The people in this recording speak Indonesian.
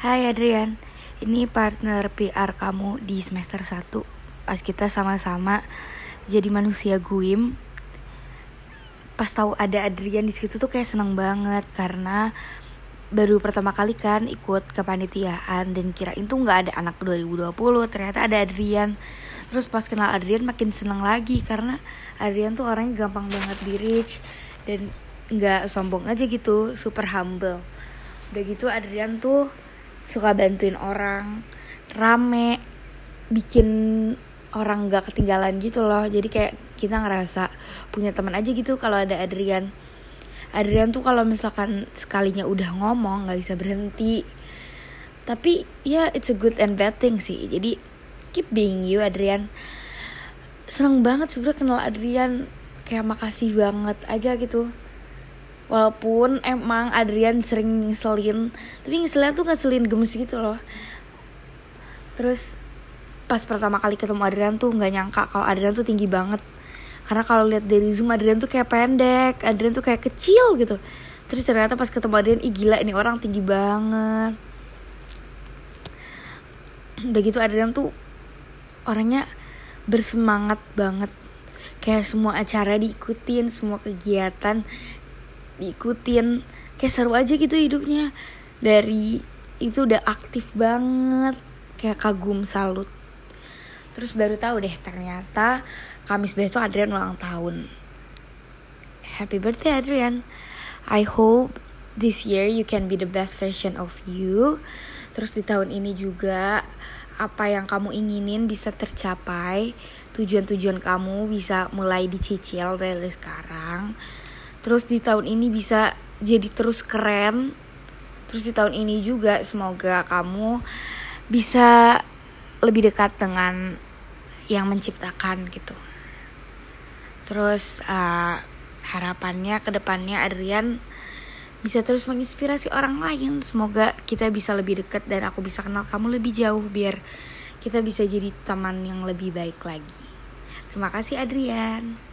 Hai Adrian, ini partner PR kamu di semester 1 Pas kita sama-sama jadi manusia guim. Pas tahu ada Adrian di situ tuh kayak seneng banget Karena baru pertama kali kan ikut kepanitiaan Dan kirain tuh gak ada anak 2020 Ternyata ada Adrian. Terus pas kenal Adrian makin seneng lagi Karena Adrian tuh orangnya gampang banget di reach Dan gak sombong aja gitu Super humble. Udah gitu Adrian tuh suka bantuin orang rame bikin orang gak ketinggalan gitu loh. Jadi kayak kita ngerasa punya teman aja gitu kalau ada Adrian. Adrian tuh kalau misalkan sekalinya udah ngomong nggak bisa berhenti. Tapi ya it's a good and bad thing sih. Jadi keep being you Adrian. Seneng banget sebenernya kenal Adrian. Kayak makasih banget aja gitu walaupun emang Adrian sering ngeselin tapi ngeselin tuh ngeselin gemes gitu loh. Terus pas pertama kali ketemu Adrian tuh nggak nyangka kalau Adrian tuh tinggi banget. Karena kalau lihat dari zoom Adrian tuh kayak pendek Adrian tuh kayak kecil gitu. Terus ternyata pas ketemu Adrian ih gila ini orang tinggi banget. Udah gitu Adrian tuh orangnya bersemangat banget. Kayak semua acara diikutin semua kegiatan diikutin. Kayak seru aja gitu hidupnya. Dari itu udah aktif banget. Kayak kagum salut. Terus baru tahu deh ternyata Kamis besok Adrian ulang tahun. Happy birthday Adrian. I hope this year you can be the best version of you. Terus di tahun ini juga apa yang kamu inginin bisa tercapai. Tujuan-tujuan kamu bisa mulai dicicil dari sekarang terus di tahun ini bisa jadi terus keren. Terus di tahun ini juga semoga kamu bisa lebih dekat dengan yang menciptakan gitu. Terus uh, harapannya ke depannya Adrian bisa terus menginspirasi orang lain. Semoga kita bisa lebih dekat dan aku bisa kenal kamu lebih jauh biar kita bisa jadi teman yang lebih baik lagi. Terima kasih Adrian